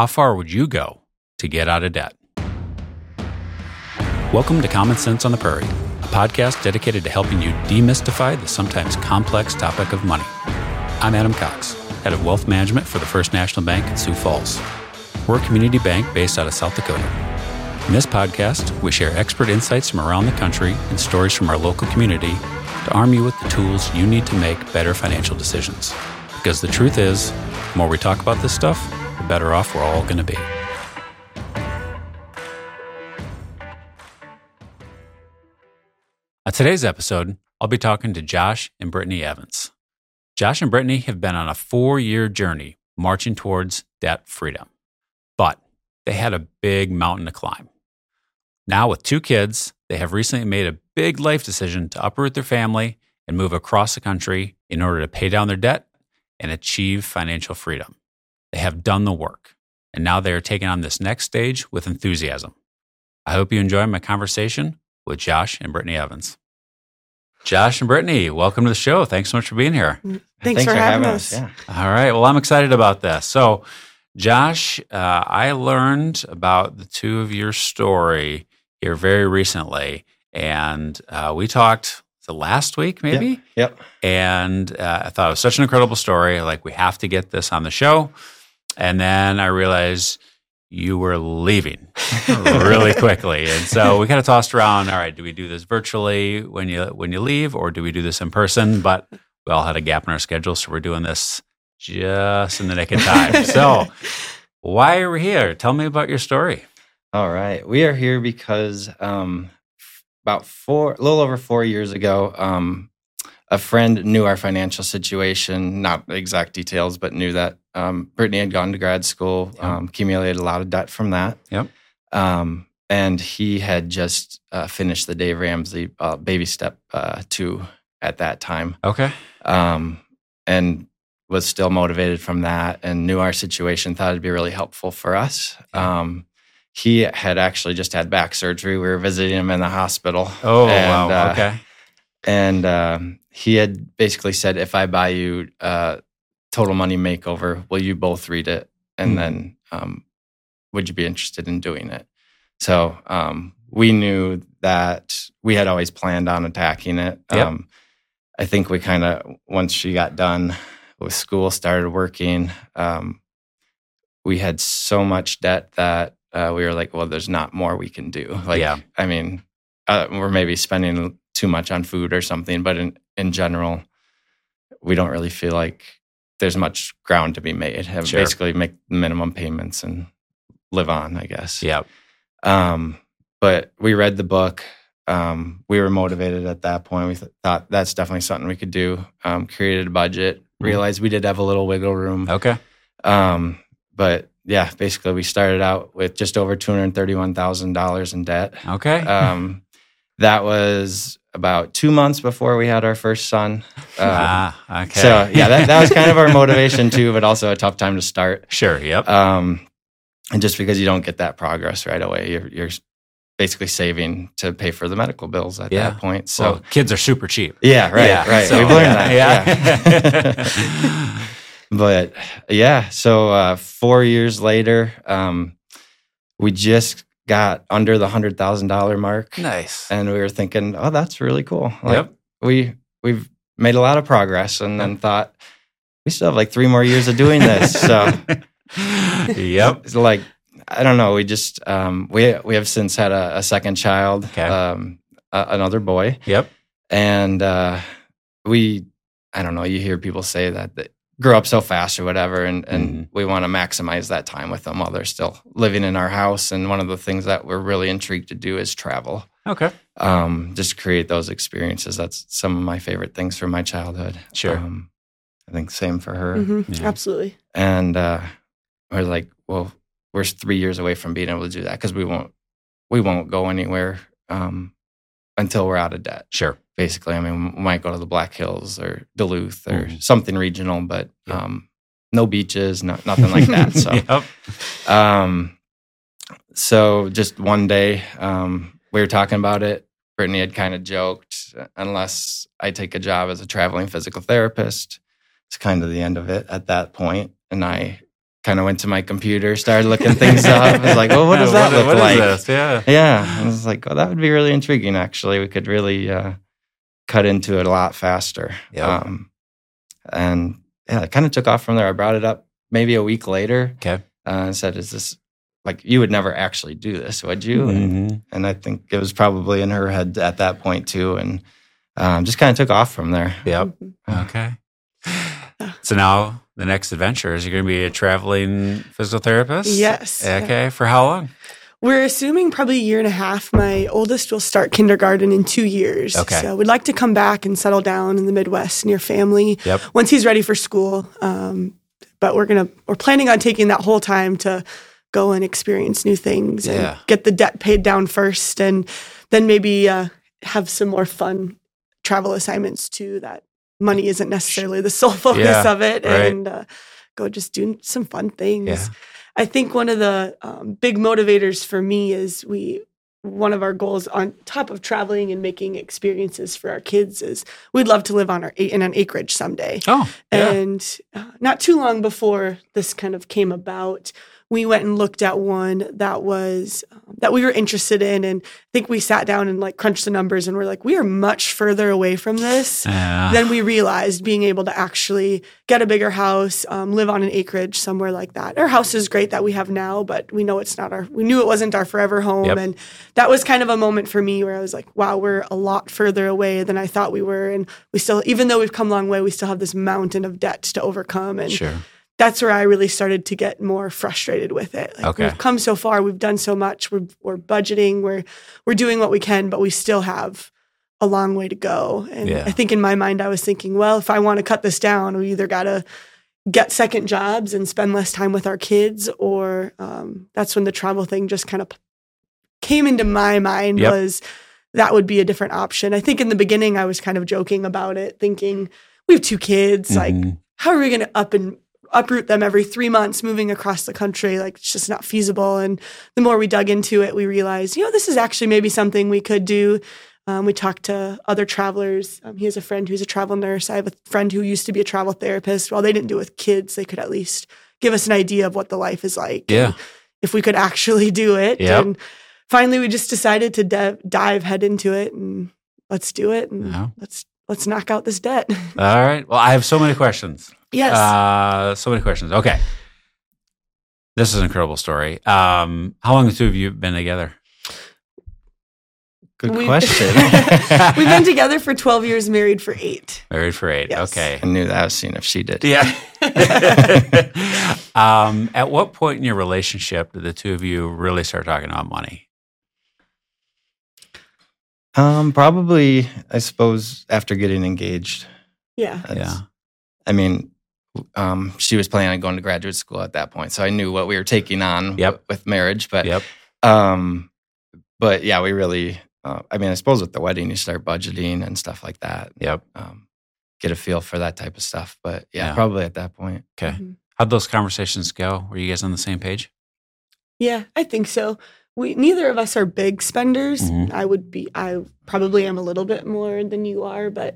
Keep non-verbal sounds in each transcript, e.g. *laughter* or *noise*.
How far would you go to get out of debt? Welcome to Common Cents on the Prairie, a podcast dedicated to helping you demystify the sometimes complex topic of money. I'm Adam Cox, head of wealth management for the First National Bank in Sioux Falls. We're a community bank based out of South Dakota. In this podcast, we share expert insights from around the country and stories from our local community to arm you with the tools you need to make better financial decisions. Because the truth is, the more we talk about this stuff, better off we're all going to be. On today's episode, I'll be talking to Josh and Brittany Evans. Josh and Brittany have been on a four year journey marching towards debt freedom, but they had a big mountain to climb. Now, with two kids, they have recently made a big life decision to uproot their family and move across the country in order to pay down their debt and achieve financial freedom. They have done the work, and now they are taking on this next stage with enthusiasm. I hope you enjoy my conversation with Josh and Brittany Evans. Josh and Brittany, welcome to the show. Thanks so much for being here. Thanks, Thanks for, for, having, having us. us. Yeah. All right. Well, I'm excited about this. So, Josh, uh, I learned about the two of your story here very recently, and uh, we talked the last week, maybe. Yep. yep. And uh, I thought it was such an incredible story. Like, we have to get this on the show. And then I realized you were leaving *laughs* really quickly. And so we kind of tossed around, all right, do we do this virtually when you when you leave or do we do this in person? But we all had a gap in our schedule, so we're doing this just in the nick of time. *laughs* so why are we here? Tell me about your story. All right. We are here because um, about four, a little over four years ago, um, a friend knew our financial situation, not exact details, but knew that um, Brittany had gone to grad school, um, accumulated a lot of debt from that. Yep. Um, and he had just uh, finished the Dave Ramsey uh, baby step uh, two at that time. Okay. Um, and was still motivated from that and knew our situation, thought it'd be really helpful for us. Um, he had actually just had back surgery. We were visiting him in the hospital. Oh, and, wow. Uh, okay. And um, he had basically said, if I buy you uh, Total Money Makeover, will you both read it? And mm then um, would you be interested in doing it? So um, we knew that we had always planned on attacking it. Yep. Um, I think we kind of, once she got done with school, started working, um, we had so much debt that uh, we were like, well, there's not more we can do. *laughs* Like, yeah. I mean, uh, we're maybe spending too much on food or something, but in, in general, we don't really feel like there's much ground to be made. Have sure. Basically, make minimum payments and live on, I guess. Yeah. Um, but we read the book. Um, we were motivated at that point. We th- thought that's definitely something we could do. Um, created a budget. Mm-hmm. Realized we did have a little wiggle room. Okay. Um, but yeah, basically, we started out with just over two hundred thirty-one thousand dollars in debt. Okay. Um, that was about two months before we had our first son. Um, ah, okay. So yeah, that, that was kind of our motivation too, but also a tough time to start. Sure. Yep. Um, and just because you don't get that progress right away, you're, you're basically saving to pay for the medical bills at yeah. that point. So well, kids are super cheap. Yeah. Right. Yeah, right. So, We've learned yeah, that. Yeah. *laughs* but yeah, so uh, four years later, um, we just got under the hundred thousand dollar mark. Nice. And we were thinking, oh, that's really cool. Like, yep. We we've made a lot of progress, and then thought we still have like three more years of doing this. So, *laughs* yep. It's like I don't know. We just um, we we have since had a, a second child, okay. um, a, another boy. Yep. And uh, we, I don't know. You hear people say that, that grow up so fast or whatever and, and mm-hmm. we want to maximize that time with them while they're still living in our house and one of the things that we're really intrigued to do is travel. Okay. Um, just create those experiences. That's some of my favorite things from my childhood. Sure. Um, i think same for her. Mm-hmm. yeah. absolutely. And uh, we're like well we're three years away from being able to do that because we won't we won't go anywhere um, until we're out of debt. Sure basically. I mean, we might go to the Black Hills or Duluth or mm. something regional, but yeah. um, no beaches, no, nothing like that. So, *laughs* yep. um, so just one day, um, we were talking about it. Brittany had kind of joked, unless I take a job as a traveling physical therapist, it's kind of the end of it at that point. And I kind of went to my computer, started looking things up. I was like, well, what *laughs* does that What- look what like? Yeah. Yeah. I was like, well, that would be really intriguing, actually. We could really uh, cut into it a lot faster. Yep. Um, and yeah, it kind of took off from there. I brought it up maybe a week later Okay. uh, and said, is this like you would never actually do this, would you? And, Mhm. and I think it was probably in her head at that point, too. And um, just kind of took off from there. Yep. Mhm. Okay. So now the next adventure is you're going to be a traveling physical therapist? Yes. Okay. For how long? We're assuming probably a year and a half. My oldest will start kindergarten in two years. Okay. So we'd like to come back and settle down in the Midwest near family Yep. once he's ready for school. Um, but we're gonna we're planning on taking that whole time to go and experience new things and get the debt paid down first, and then maybe uh, have some more fun travel assignments too. That money isn't necessarily the sole *laughs* focus Yeah, of it, right. and uh, go just do some fun things. Yeah. I think one of the um, big motivators for me is we one of our goals on top of traveling and making experiences for our kids is we'd love to live on our in an acreage someday. Oh, yeah. And uh, not too long before this kind of came about, we went and looked at one that was um, that we were interested in, and I think we sat down and like crunched the numbers, and we're like, we are much further away from this Yeah. than we realized. Being able to actually get a bigger house, um, live on an acreage somewhere like that. Our house is great that we have now, but we know it's not our. We knew it wasn't our forever home, Yep. and that was kind of a moment for me where I was like, wow, we're a lot further away than I thought we were, and we still, even though we've come a long way, we still have this mountain of debt to overcome, and sure. That's where I really started to get more frustrated with it. Like Okay. we've come so far, we've done so much, we're we're budgeting, we're we're doing what we can, but we still have a long way to go. And Yeah. I think in my mind I was thinking, well, if I want to cut this down, we either got to get second jobs and spend less time with our kids, or um, that's when the travel thing just kind of came into my mind Yep. was that would be a different option. I think in the beginning I was kind of joking about it, thinking we have two kids, like Mhm. how are we going to up and uproot them every three months moving across the country like it's just not feasible and the more we dug into it we realized you know this is actually maybe something we could do um, we talked to other travelers um, he has a friend who's a travel nurse i have a friend who used to be a travel therapist while they didn't do it with kids they could at least give us an idea of what the life is like Yeah. and if we could actually do it Yep. and finally we just decided to de- dive head into it and let's do it and Yeah. let's let's knock out this debt *laughs* All right. Well, I have so many questions. yes Uh, so many questions. Okay. This is an incredible story. Um, how long have the two of you been together? Good We- question. *laughs* We've been *laughs* together for 12 years, married for eight. Married for eight. Yes. Okay. I knew that. I was seeing if she did. Yeah. um, at what point in your relationship did the two of you really start talking about money? Um, probably, I suppose, after getting engaged. Yeah. That's- Yeah. I mean, um, she was planning on going to graduate school at that point, so I knew what we were taking on Yep. w- with marriage. But, Yep. um, but yeah, we really. Uh, I mean, I suppose with the wedding, you start budgeting and stuff like that. Yep. Um, get a feel for that type of stuff. But yeah, Yeah. probably at that point. Okay. Mhm. How'd those conversations go? Were you guys on the same page? Yeah, I think so. We neither of us are big spenders. Mhm. I would be. I probably am a little bit more than you are, but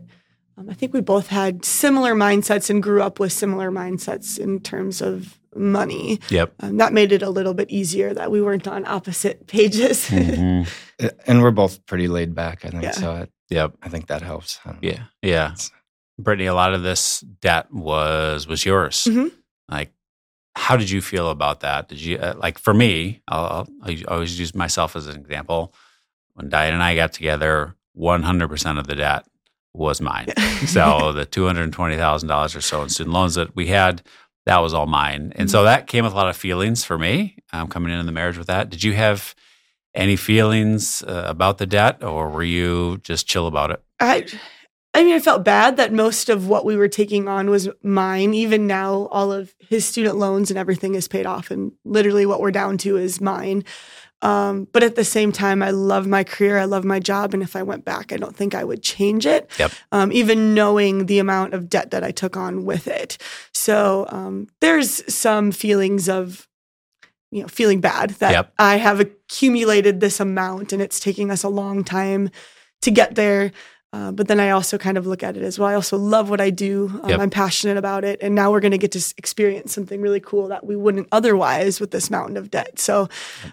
um, I think we both had similar mindsets and grew up with similar mindsets in terms of money. Yep. Um, that made it a little bit easier that we weren't on opposite *laughs* pages. Mhm. Uh, And we're both pretty laid back, I think. Yeah. So I, Yep. I think that helps. I know. Yeah. Yeah. It's- Brittany, a lot of this debt was was yours. Mhm. Like, how did you feel about that? Did you uh, like for me? I'll, I'll I always use myself as an example. When Diane and I got together, one hundred percent of the debt was mine. *laughs* so the two hundred twenty thousand dollars or so in student loans that we had, that was all mine. And so that came with a lot of feelings for me. Um, coming into the marriage with that, did you have any feelings uh, about the debt, or were you just chill about it? I I mean, I felt bad that most of what we were taking on was mine. Even now, all of his student loans and everything is paid off, and literally what we're down to is mine. Um, but at the same time, I love my career, I love my job, and if I went back, I don't think I would change it. Yep. Um, even knowing the amount of debt that I took on with it, so um, there's some feelings of, you know, feeling bad that Yep. I have accumulated this amount, and it's taking us a long time to get there. Uh, but then I also kind of look at it as well. I also love what I do. Um, Yep. I'm passionate about it, and now we're going to get to experience something really cool that we wouldn't otherwise with this mountain of debt. So,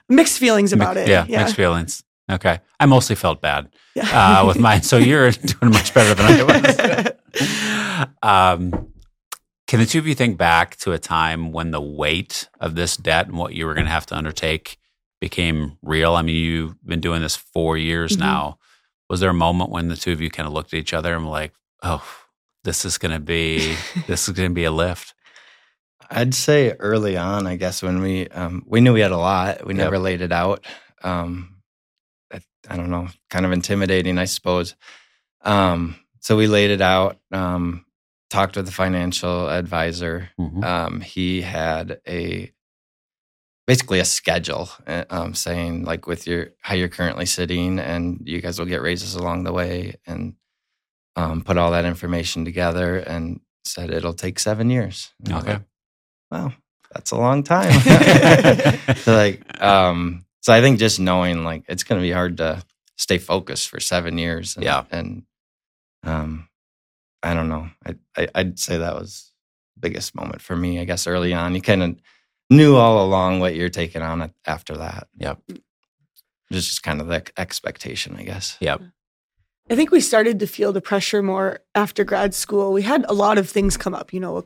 mixed feelings about Mi- it. Yeah, yeah, mixed feelings. Okay. I mostly felt bad yeah. uh, with mine. So you're *laughs* doing much better than I was. *laughs* um, can the two of you think back to a time when the weight of this debt and what you were going to have to undertake became real? I mean, you've been doing this four years Mhm. now. Was there a moment when the two of you kind of looked at each other and were like, "Oh, this is going to be *laughs* this is going to be a lift"? I'd say early on, I guess when we um, we knew we had a lot, we Yep. never laid it out. Um, I, I don't know, kind of intimidating, I suppose. Um, so we laid it out. Um, talked with the financial advisor. Mhm. Um, he had a basically a schedule, uh, um, saying like with your how you're currently sitting, and you guys will get raises along the way, and um, put all that information together, and said it'll take seven years. And Okay. like, wow, that's a long time. so *laughs* *laughs* like, um, so I think just knowing like it's going to be hard to stay focused for seven years. And, Yeah. and um, I don't know. I, I I'd say that was biggest moment for me. I guess early on, you kind of knew all along what you're taking on after that. Yep. It's just kind of the expectation, I guess. Yep. I think we started to feel the pressure more after grad school. We had a lot of things come up, you know,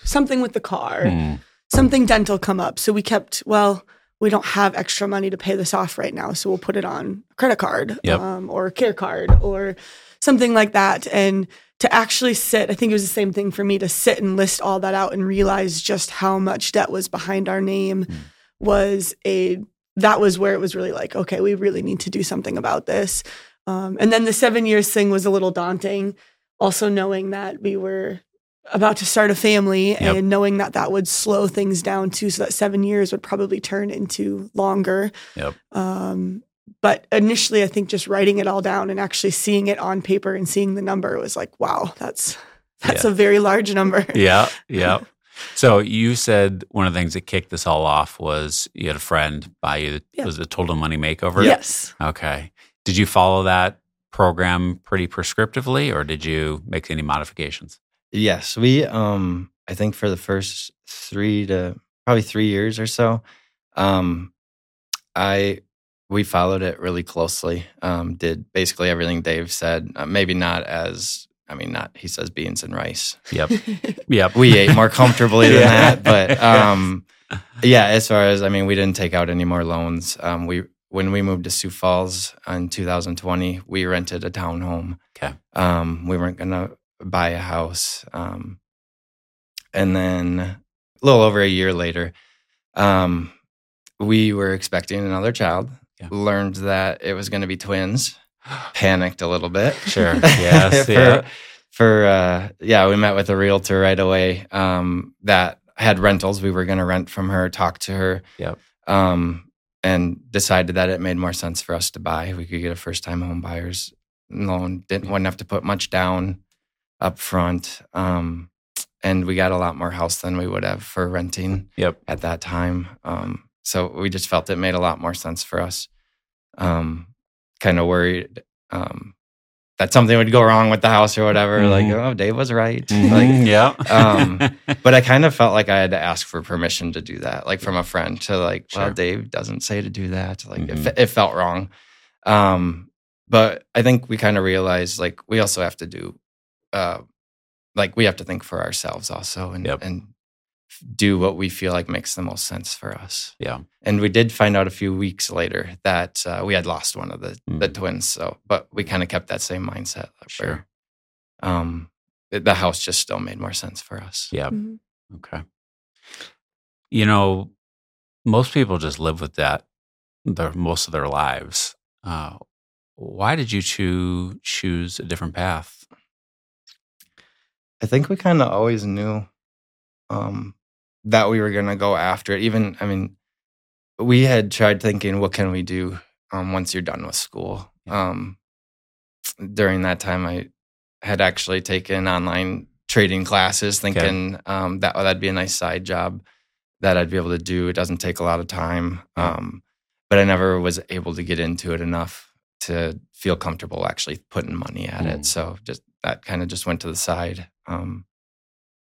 something with the car, Mm. something dental come up. So we kept, well, we don't have extra money to pay this off right now. So we'll put it on a credit card Yep. um, or a care card or something like that. And to actually sit, I think it was the same thing for me to sit and list all that out and realize just how much debt was behind our name Mm. was a, that was where it was really like, okay, we really need to do something about this. Um, and then the seven years thing was a little daunting. Also knowing that we were about to start a family Yep. and knowing that that would slow things down too, so that seven years would probably turn into longer. Yep. Um, but initially, I think just writing it all down and actually seeing it on paper and seeing the number was like, wow, that's that's Yeah. a very large number. *laughs* Yeah, yeah. So you said one of the things that kicked this all off was you had a friend buy you Yeah. was it total money makeover? Yes. Okay. Did you follow that program pretty prescriptively or did you make any modifications? Yes, we um I think for the first 3 to probably 3 years or so um I we followed it really closely. Um did basically everything Dave said. Uh, maybe not as I mean not he says beans and rice. Yep. *laughs* Yep. We ate more comfortably than Yeah. that, but *laughs* um yeah, as far as I mean we didn't take out any more loans. Um we when we moved to Sioux Falls in 2020, we rented a townhome. Okay. Um, we weren't gonna buy a house. Um, and then a little over a year later, um, we were expecting another child. Yeah. Learned that it was going to be twins. *gasps* Panicked a little bit. Sure. *laughs* Yes. for, yeah. For uh, yeah, we met with a realtor right away. Um, that had rentals. We were going to rent from her. Talk to her. Yep. Um, and decided that it made more sense for us to buy. We could get a first time home buyer's loan. Didn't wouldn't have to put much down up front. Um, and we got a lot more house than we would have for renting Yep. at that time. Um, so we just felt it made a lot more sense for us. Um, kind of worried um, that something would go wrong with the house or whatever. Like, Mhm. oh, Dave was right. Mhm, Like, *laughs* yeah. um, *laughs* but I kind of felt like I had to ask for permission to do that, like from a friend to like, well, Dave doesn't say to do that. Like, it, Mhm. fe- it felt wrong. Um, but I think we kind of realized like we also have to do, uh, like we have to think for ourselves also and Yep. and do what we feel like makes the most sense for us. Yeah. And we did find out a few weeks later that uh, we had lost one of the the Mm. twins. So, but we kind of kept that same mindset. Sure. where, Um, the- the house just still made more sense for us. Yeah. Mhm. Okay. You know, most people just live with that their most of their lives. Uh, why did you choose choose a different path? I think we kind of always knew um, that we were going to go after it. Even, I mean, we had tried thinking, what can we do um, once you're done with school? Um, during that time, I had actually taken online trading classes, thinking um, that that'd be a nice side job that I'd be able to do. It doesn't take a lot of time, um, but I never was able to get into it enough to feel comfortable actually putting money at Mm. it. So just that kind of just went to the side. Um,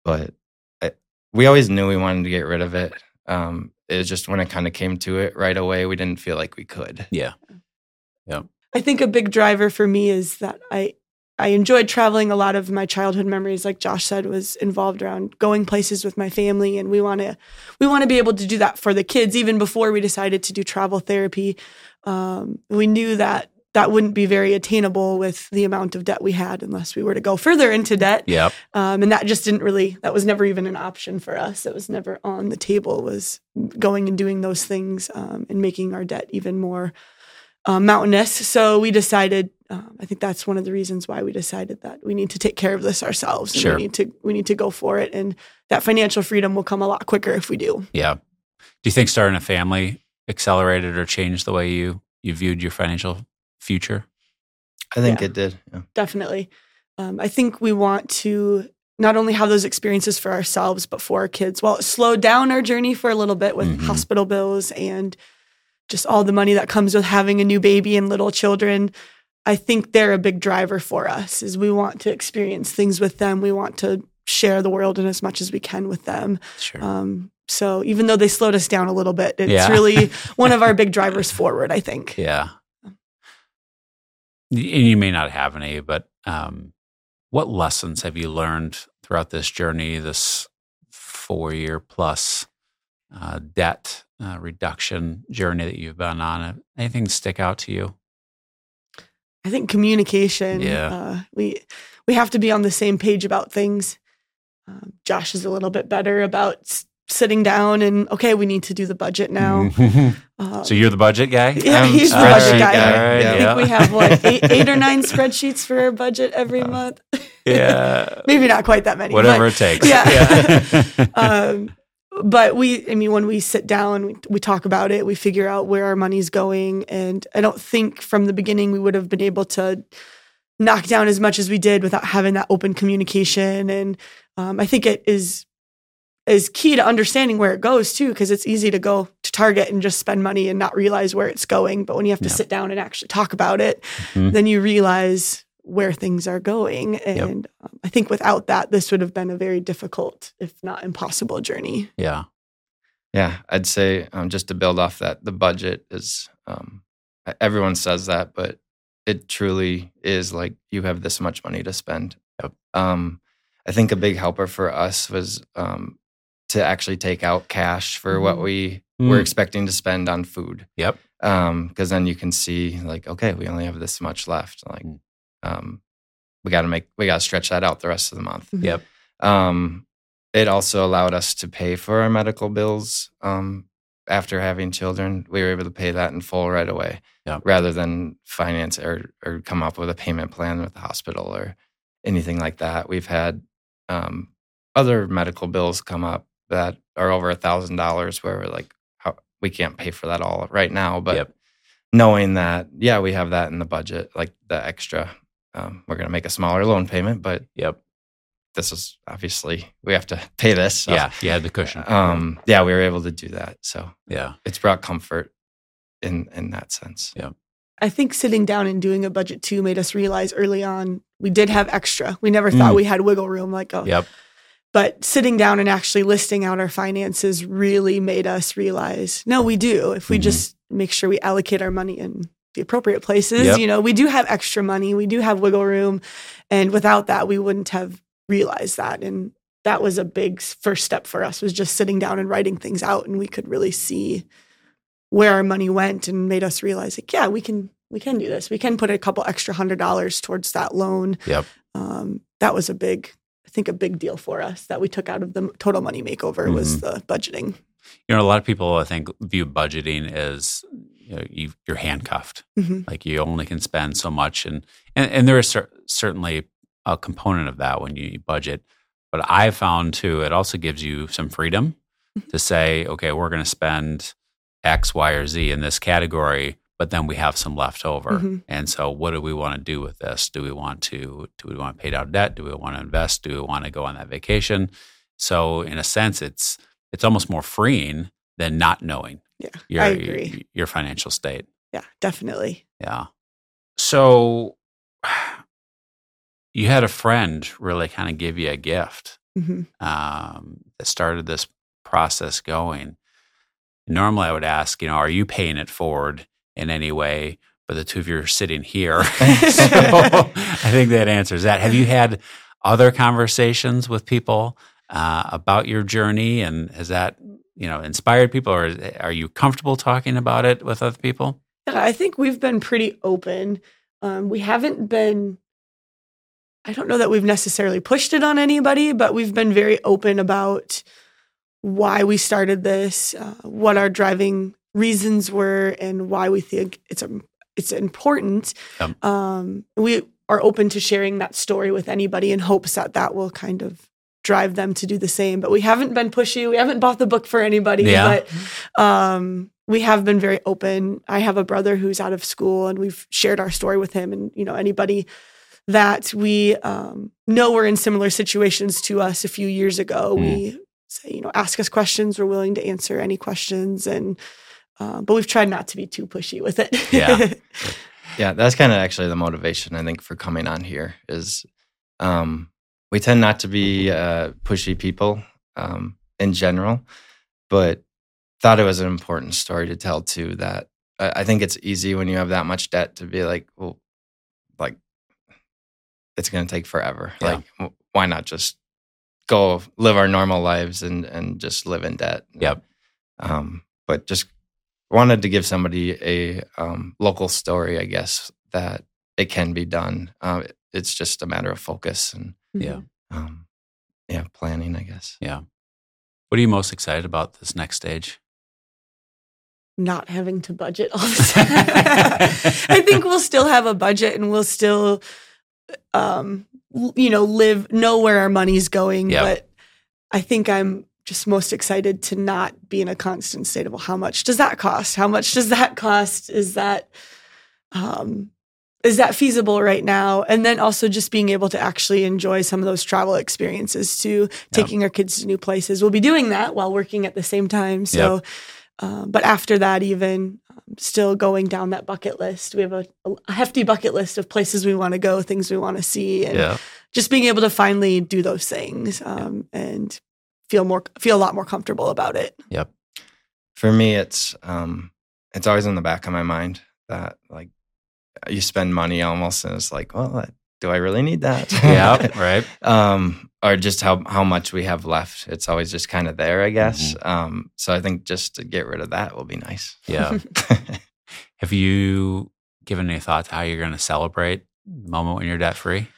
but we always knew we wanted to get rid of it. Um, it was just when it kind of came to it right away, we didn't feel like we could. Yeah. Yeah. I think a big driver for me is that I I enjoyed traveling. A lot of my childhood memories, like Josh said, was involved around going places with my family, and we want to we want to be able to do that for the kids. Even before we decided to do travel therapy, um, we knew that that wouldn't be very attainable with the amount of debt we had unless we were to go further into debt. Yep. Um, and that just didn't really that was never even an option for us it was never on the table was going and doing those things um, and making our debt even more um, mountainous so we decided um, i think that's one of the reasons why we decided that we need to take care of this ourselves and Sure. we need to we need to go for it and that financial freedom will come a lot quicker if we do Yeah. Do you think starting a family accelerated or changed the way you you viewed your financial future? I think Yeah. it did. Yeah. definitely. Um, I think we want to not only have those experiences for ourselves, but for our kids. Well, it slowed down our journey for a little bit with Mhm. hospital bills and just all the money that comes with having a new baby and little children, I think they're a big driver for us. Is we want to experience things with them. We want to share the world in as much as we can with them. Sure. Um, so even though they slowed us down a little bit, it's Yeah. really *laughs* one of our big drivers forward. I think. yeah. And you may not have any, but um, what lessons have you learned throughout this journey, this four year plus uh, debt uh, reduction journey that you've been on? Anything stick out to you? I think communication. Yeah. Uh, we we have to be on the same page about things. Um, Josh is a little bit better about sitting down and okay, we need to do the budget now. *laughs* Um, so you're the budget guy? yeah, I'm he's the budget guy. all right, Yeah. I yeah. think we have what *laughs* eight, eight or nine spreadsheets for our budget every month. yeah. *laughs* Maybe not quite that many. Whatever but- it takes. Yeah. um, but we, I mean, when we sit down, we, we talk about it, we figure out where our money's going. And I don't think from the beginning we would have been able to knock down as much as we did without having that open communication. And um, I think it is is key to understanding where it goes too, because it's easy to go to Target and just spend money and not realize where it's going. But when you have to Yeah. sit down and actually talk about it, Mhm. then you realize where things are going. And um, I think without that, this would have been a very difficult, if not impossible, journey. yeah. Yeah, I'd say um, just to build off that, the budget is. Um, everyone says that, but it truly is like you have this much money to spend. Yep. Um, I think a big helper for us was um, to actually take out cash for what Mhm. we Mm. were expecting to spend on food. Yep. Because then you can see like, okay, we only have this much left. Like, Mm. um, we got to make, we got to stretch that out the rest of the month. Mhm. Yep. Um, it also allowed us to pay for our medical bills. Um, after having children, we were able to pay that in full right away, Yep. rather than finance or or come up with a payment plan with the hospital or anything like that. We've had um, other medical bills come up that are over a thousand dollars, where we're like, how, we can't pay for that all right now, but Yep. knowing that, yeah, we have that in the budget, like the extra. Um, we're going to make a smaller loan payment, but Yep. this is obviously we have to *laughs* pay this. so, Yeah. You had the cushion. Um, yeah, we were able to do that. So yeah. it's brought comfort in in that sense. Yeah I think sitting down and doing a budget too made us realize early on we did have extra. We never thought Mm. we had wiggle room, like, oh, Yep. But sitting down and actually listing out our finances really made us realize no we do. If we Mhm. just make sure we allocate our money in the appropriate places Yep. you know we do have extra money. We do have wiggle room. And without that we wouldn't have realized that. And that was a big first step for us was just sitting down and writing things out. And we could really see where our money went and made us realize like yeah we can we can do this. We can put a couple extra hundred dollars towards that loan. Yep. um, that was a big i think a big deal for us that we took out of the total money makeover was Mm-hmm. the budgeting You know, a lot of people, I think, view budgeting as you know, you, you're handcuffed. Mhm. Like you only can spend so much, and and, and there is cer- certainly a component of that when you budget. But I found too, it also gives you some freedom to say, okay, we're going to spend X, Y, or Z in this category, but then we have some left over. Mhm. And so, what do we want to do with this? Do we want to do we want to pay down debt? Do we want to invest? Do we want to go on that vacation? So, in a sense, it's it's almost more freeing than not knowing yeah your i agree your financial state. yeah definitely Yeah. So *sighs* you had a friend really kind of give you a gift Mhm. um, that started this process going. Normally, I would ask, you know, are you paying it forward in any way? But the two of you are sitting here. *laughs* so I think that answers that. Have you had other conversations with people uh, about your journey? And has that, you know, inspired people or are you comfortable talking about it with other people? Yeah, I think we've been pretty open. Um, we haven't been, I don't know that we've necessarily pushed it on anybody, but we've been very open about why we started this, uh, what our driving reasons were, and why we think it's a, it's important. Yep. Um, we are open to sharing that story with anybody in hopes that that will kind of drive them to do the same. But we haven't been pushy. We haven't bought the book for anybody. Yeah. But um, we have been very open. I have a brother who's out of school, and we've shared our story with him. And you know, anybody that we um, know were in similar situations to us a few years ago, we say, you know, ask us questions. We're willing to answer any questions, and uh, but we've tried not to be too pushy with it. Yeah. *laughs* Yeah, that's kind of actually the motivation I think for coming on here is um, we tend not to be uh, pushy people um, in general, but thought it was an important story to tell too. That I I think it's easy when you have that much debt to be like, well, like it's going to take forever. Yeah. Like, w- why not just go live our normal lives and and just live in debt? Yep. Um, but just wanted to give somebody a um, local story, I guess, that it can be done. Uh, it's just a matter of focus and Yeah. um, yeah, planning, I guess. Yeah. What are you most excited about this next stage? not having to budget all the *laughs* time. *laughs* I think we'll still have a budget and we'll still, um, you know, live, know where our money's going. Yep. But I think I'm just most excited to not be in a constant state of, well, how much does that cost? How much does that cost? Is that, um, is that feasible right now? And then also just being able to actually enjoy some of those travel experiences too, taking our kids to new places. We'll be doing that while working at the same time. So, um, but after that, even um, still going down that bucket list. We have a, a hefty bucket list of places we want to go, things we want to see, and Yeah. just being able to finally do those things um, and feel more feel a lot more comfortable about it. Yep. For me, it's um, it's always in the back of my mind that like you spend money almost, and it's like, well, do I really need that? *laughs* *laughs* Yeah. Right. um, or just how how much we have left. It's always just kind of there, I guess. Um, so I think just to get rid of that will be nice. Yeah. *laughs* Have you given any thought to how you're going to celebrate the moment when you're debt free?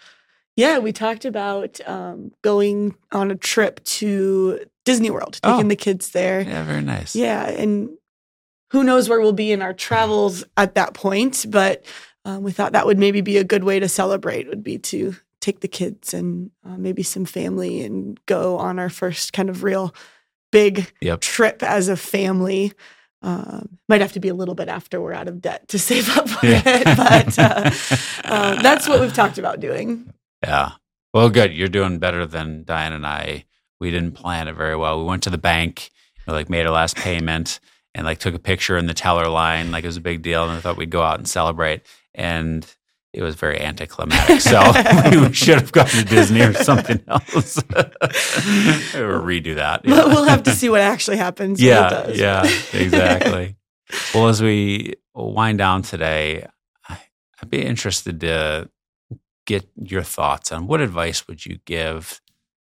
Yeah, we talked about um, going on a trip to Disney World, Oh. taking the kids there. Yeah, very nice. Yeah, and who knows where we'll be in our travels at that point, but um, we thought that would maybe be a good way to celebrate. Would be to take the kids and uh, maybe some family and go on our first kind of real big Yep. trip as a family. Um, might have to be a little bit after we're out of debt to save up *laughs* for Yeah. it, but uh, *laughs* uh, that's what we've talked about doing. Yeah. Well, good. You're doing better than Diane and I. We didn't plan it very well. We went to the bank, you know, like made our last payment, and like took a picture in the teller line, like it was a big deal, and I thought we'd go out and celebrate. And it was very anticlimactic. So *laughs* we should have gone to Disney or something *laughs* else, *laughs* or redo that. But we'll have to see what actually happens. yeah, does. yeah, exactly. well, as we wind down today, I- I'd be interested to get your thoughts on what advice would you give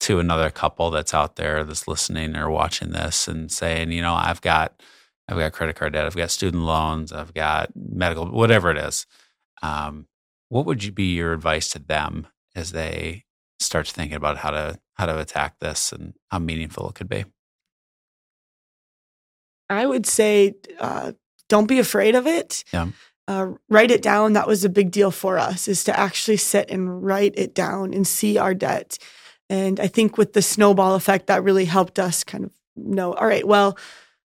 to another couple that's out there that's listening or watching this and saying, you know, I've got, I've got credit card debt, I've got student loans, I've got medical, whatever it is. Um, what would you be your advice to them as they start thinking about how to how to attack this and how meaningful it could be? I would say uh, don't be afraid of it. Yeah. Uh, write it down. That was a big deal for us is to actually sit and write it down and see our debt. And I think with the snowball effect, that really helped us kind of know, all right, well,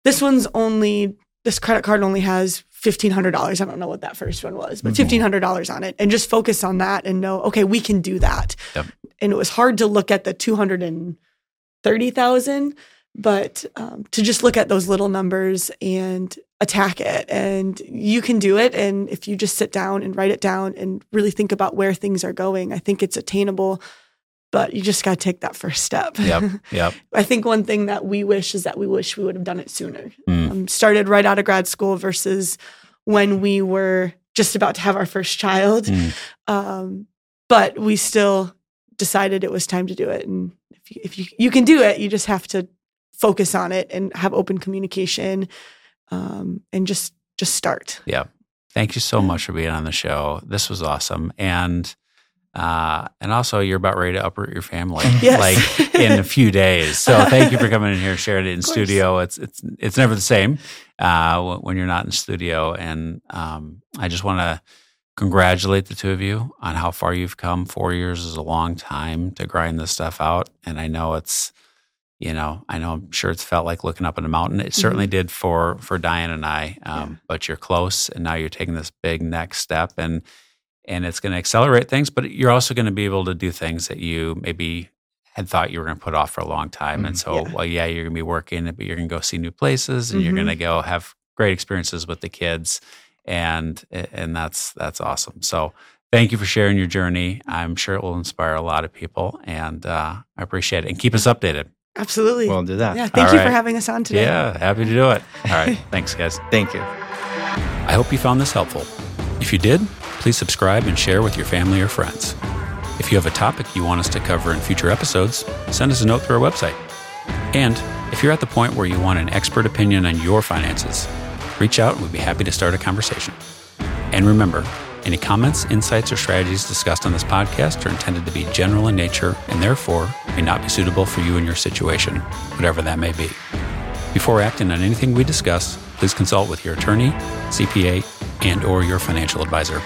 this one's only, this credit card only has $1,500. I don't know what that first one was, but Mhm. $1,500 on it. And just focus on that and know, okay, we can do that. Yep. And it was hard to look at the 230,000 but um, to just look at those little numbers and attack it and you can do it and if you just sit down and write it down and really think about where things are going i think it's attainable but you just got to take that first step Yep. *laughs* Yep. i think one thing that we wish is that we wish we would have done it sooner Mm. um, started right out of grad school versus when we were just about to have our first child Mm. um, but we still decided it was time to do it and if you, if you you can do it you just have to focus on it and have open communication um, and just just start Yeah. Thank you so much for being on the show. This was awesome. And uh, and also you're about ready to uproot your family *laughs* Yes. like in a few days. So *laughs* thank you for coming in here sharing it in studio. It's it's it's never the same uh, when- when you're not in studio. And um, I just want to congratulate the two of you on how far you've come. Four years is a long time to grind this stuff out, and I know it's you know I know I'm sure it's felt like looking up at a mountain. It certainly did for for Diane and I. Um, Mm-hmm. Yeah. But you're close, and now you're taking this big next step, and and it's going to accelerate things. But you're also going to be able to do things that you maybe had thought you were going to put off for a long time. And Mhm. so, Yeah. well, yeah, you're going to be working, but you're going to go see new places, and you're Mhm. going to go have great experiences with the kids, and and that's that's awesome. So. Thank you for sharing your journey. I'm sure it will inspire a lot of people, and uh, I appreciate it. And keep us updated. Absolutely We'll do that. yeah thank All you for having us on today Yeah, happy to do it. All right, *laughs* thanks, guys. Thank you. I hope you found this helpful. If you did, please subscribe and share with your family or friends. If you have a topic you want us to cover in future episodes, send us a note through our website. And if you're at the point where you want an expert opinion on your finances, reach out and we'd be happy to start a conversation. And remember, any comments, insights, or strategies discussed on this podcast are intended to be general in nature and therefore may not be suitable for you and your situation, whatever that may be. Before acting on anything we discuss, please consult with your attorney, CPA, and or your financial advisor.